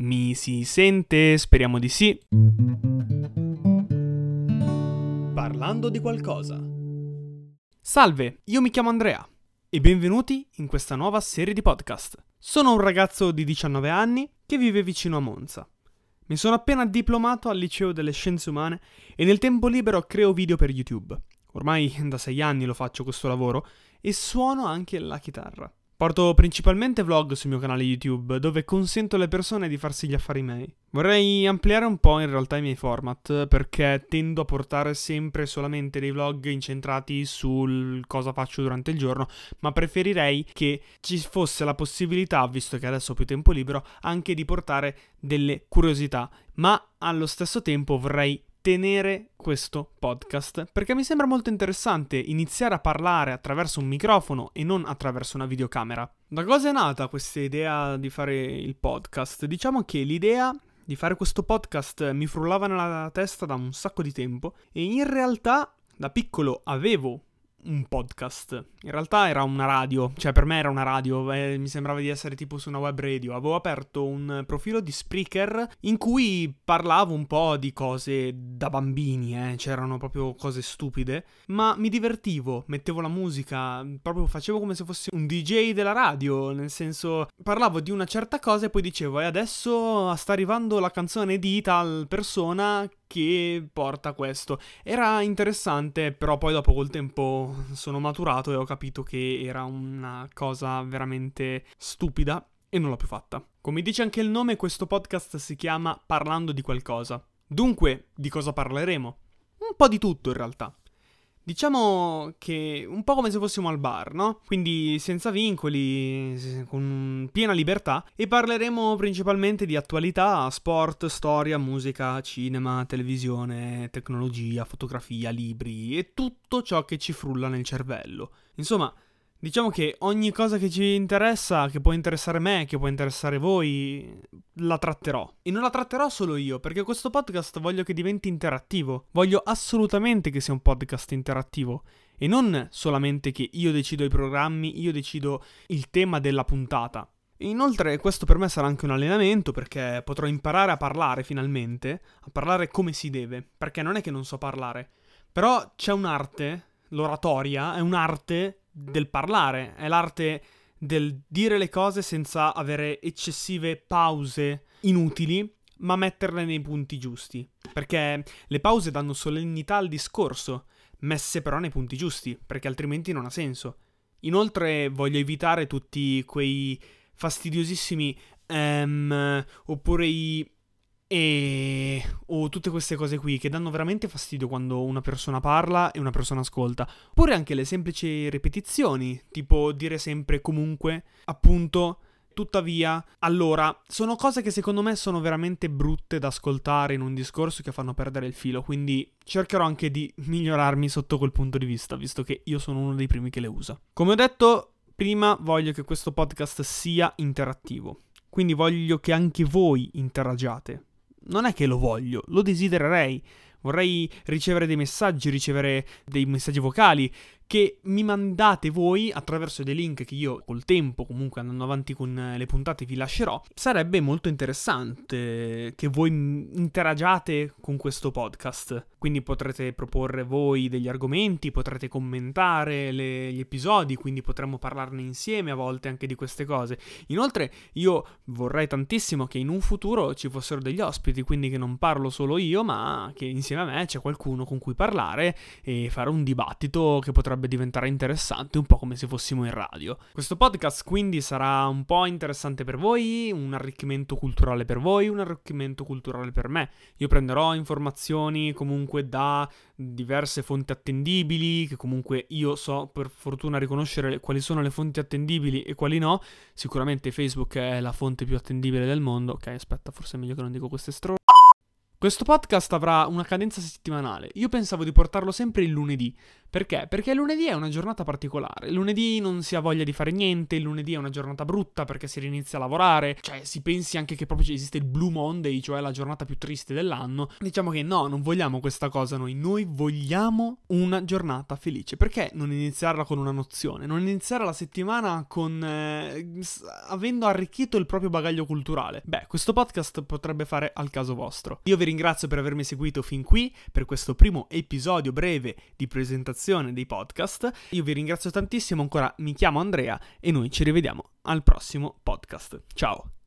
Mi si sente? Speriamo di sì. Parlando di qualcosa. Salve, io mi chiamo Andrea e benvenuti in questa nuova serie di podcast. Sono un ragazzo di 19 anni che vive vicino a Monza. Mi sono appena diplomato al liceo delle scienze umane e nel tempo libero creo video per YouTube. Ormai da 6 anni lo faccio questo lavoro e suono anche la chitarra. Porto principalmente vlog sul mio canale YouTube, dove consento alle persone di farsi gli affari miei. Vorrei ampliare un po' in realtà i miei format, perché tendo a portare sempre solamente dei vlog incentrati sul cosa faccio durante il giorno, ma preferirei che ci fosse la possibilità, visto che adesso ho più tempo libero, anche di portare delle curiosità, ma allo stesso tempo vorrei tenere questo podcast perché mi sembra molto interessante iniziare a parlare attraverso un microfono e non attraverso una videocamera. Da cosa è nata questa idea di fare il podcast? Diciamo che l'idea di fare questo podcast mi frullava nella testa da un sacco di tempo e in realtà da piccolo avevo un podcast. In realtà era una radio, cioè per me era una radio, eh, mi sembrava di essere tipo su una web radio. Avevo aperto un profilo di Spreaker in cui parlavo un po' di cose da bambini, eh, c'erano proprio cose stupide, ma mi divertivo, mettevo la musica, proprio facevo come se fossi un DJ della radio, nel senso parlavo di una certa cosa e poi dicevo e adesso sta arrivando la canzone di tal persona che porta questo. Era interessante, però poi dopo col tempo sono maturato e ho capito che era una cosa veramente stupida e non l'ho più fatta. Come dice anche il nome, questo podcast si chiama Parlando di qualcosa. Dunque, di cosa parleremo? Un po' di tutto in realtà. Diciamo che un po' come se fossimo al bar, no? Quindi senza vincoli, con piena libertà e parleremo principalmente di attualità, sport, storia, musica, cinema, televisione, tecnologia, fotografia, libri e tutto ciò che ci frulla nel cervello. Insomma, Diciamo che ogni cosa che ci interessa, che può interessare me, che può interessare voi, la tratterò. E non la tratterò solo io, perché questo podcast voglio che diventi interattivo. Voglio assolutamente che sia un podcast interattivo. E non solamente che io decido i programmi, io decido il tema della puntata. Inoltre questo per me sarà anche un allenamento perché potrò imparare a parlare finalmente, a parlare come si deve, perché non è che non so parlare. Però c'è un'arte, l'oratoria è un'arte del parlare, è l'arte del dire le cose senza avere eccessive pause inutili, ma metterle nei punti giusti. Perché le pause danno solennità al discorso, messe però nei punti giusti, perché altrimenti non ha senso. Inoltre voglio evitare tutti quei fastidiosissimi um, oppure i e... o tutte queste cose qui che danno veramente fastidio quando una persona parla e una persona ascolta. Oppure anche le semplici ripetizioni, tipo dire sempre comunque, appunto, tuttavia, allora, sono cose che secondo me sono veramente brutte da ascoltare in un discorso che fanno perdere il filo, quindi cercherò anche di migliorarmi sotto quel punto di vista, visto che io sono uno dei primi che le usa. Come ho detto, prima voglio che questo podcast sia interattivo. Quindi voglio che anche voi interagiate non è che lo voglio, lo desidererei. Vorrei ricevere dei messaggi, ricevere dei messaggi vocali, che mi mandate voi attraverso dei link che io col tempo, comunque andando avanti con le puntate, vi lascerò. Sarebbe molto interessante che voi interagiate con questo podcast. Quindi potrete proporre voi degli argomenti, potrete commentare le, gli episodi, quindi potremmo parlarne insieme a volte anche di queste cose. Inoltre io vorrei tantissimo che in un futuro ci fossero degli ospiti, quindi che non parlo solo io, ma che insieme a me c'è qualcuno con cui parlare e fare un dibattito che potrebbe potrebbe diventare interessante, un po' come se fossimo in radio. Questo podcast quindi sarà un po' interessante per voi, un arricchimento culturale per voi, un arricchimento culturale per me. Io prenderò informazioni comunque da diverse fonti attendibili, che comunque io so per fortuna riconoscere quali sono le fonti attendibili e quali no. Sicuramente Facebook è la fonte più attendibile del mondo. Ok, aspetta, forse è meglio che non dico queste stro... Questo podcast avrà una cadenza settimanale. Io pensavo di portarlo sempre il lunedì, Perché? Perché lunedì è una giornata particolare. Lunedì non si ha voglia di fare niente, lunedì è una giornata brutta perché si inizia a lavorare. Cioè, si pensi anche che proprio esiste il Blue Monday, cioè la giornata più triste dell'anno. Diciamo che no, non vogliamo questa cosa noi. Noi vogliamo una giornata felice. Perché non iniziarla con una nozione? Non iniziare la settimana con... Eh, avendo arricchito il proprio bagaglio culturale? Beh, questo podcast potrebbe fare al caso vostro. Io vi ringrazio per avermi seguito fin qui, per questo primo episodio breve di presentazione dei podcast. Io vi ringrazio tantissimo, ancora mi chiamo Andrea e noi ci rivediamo al prossimo podcast. Ciao!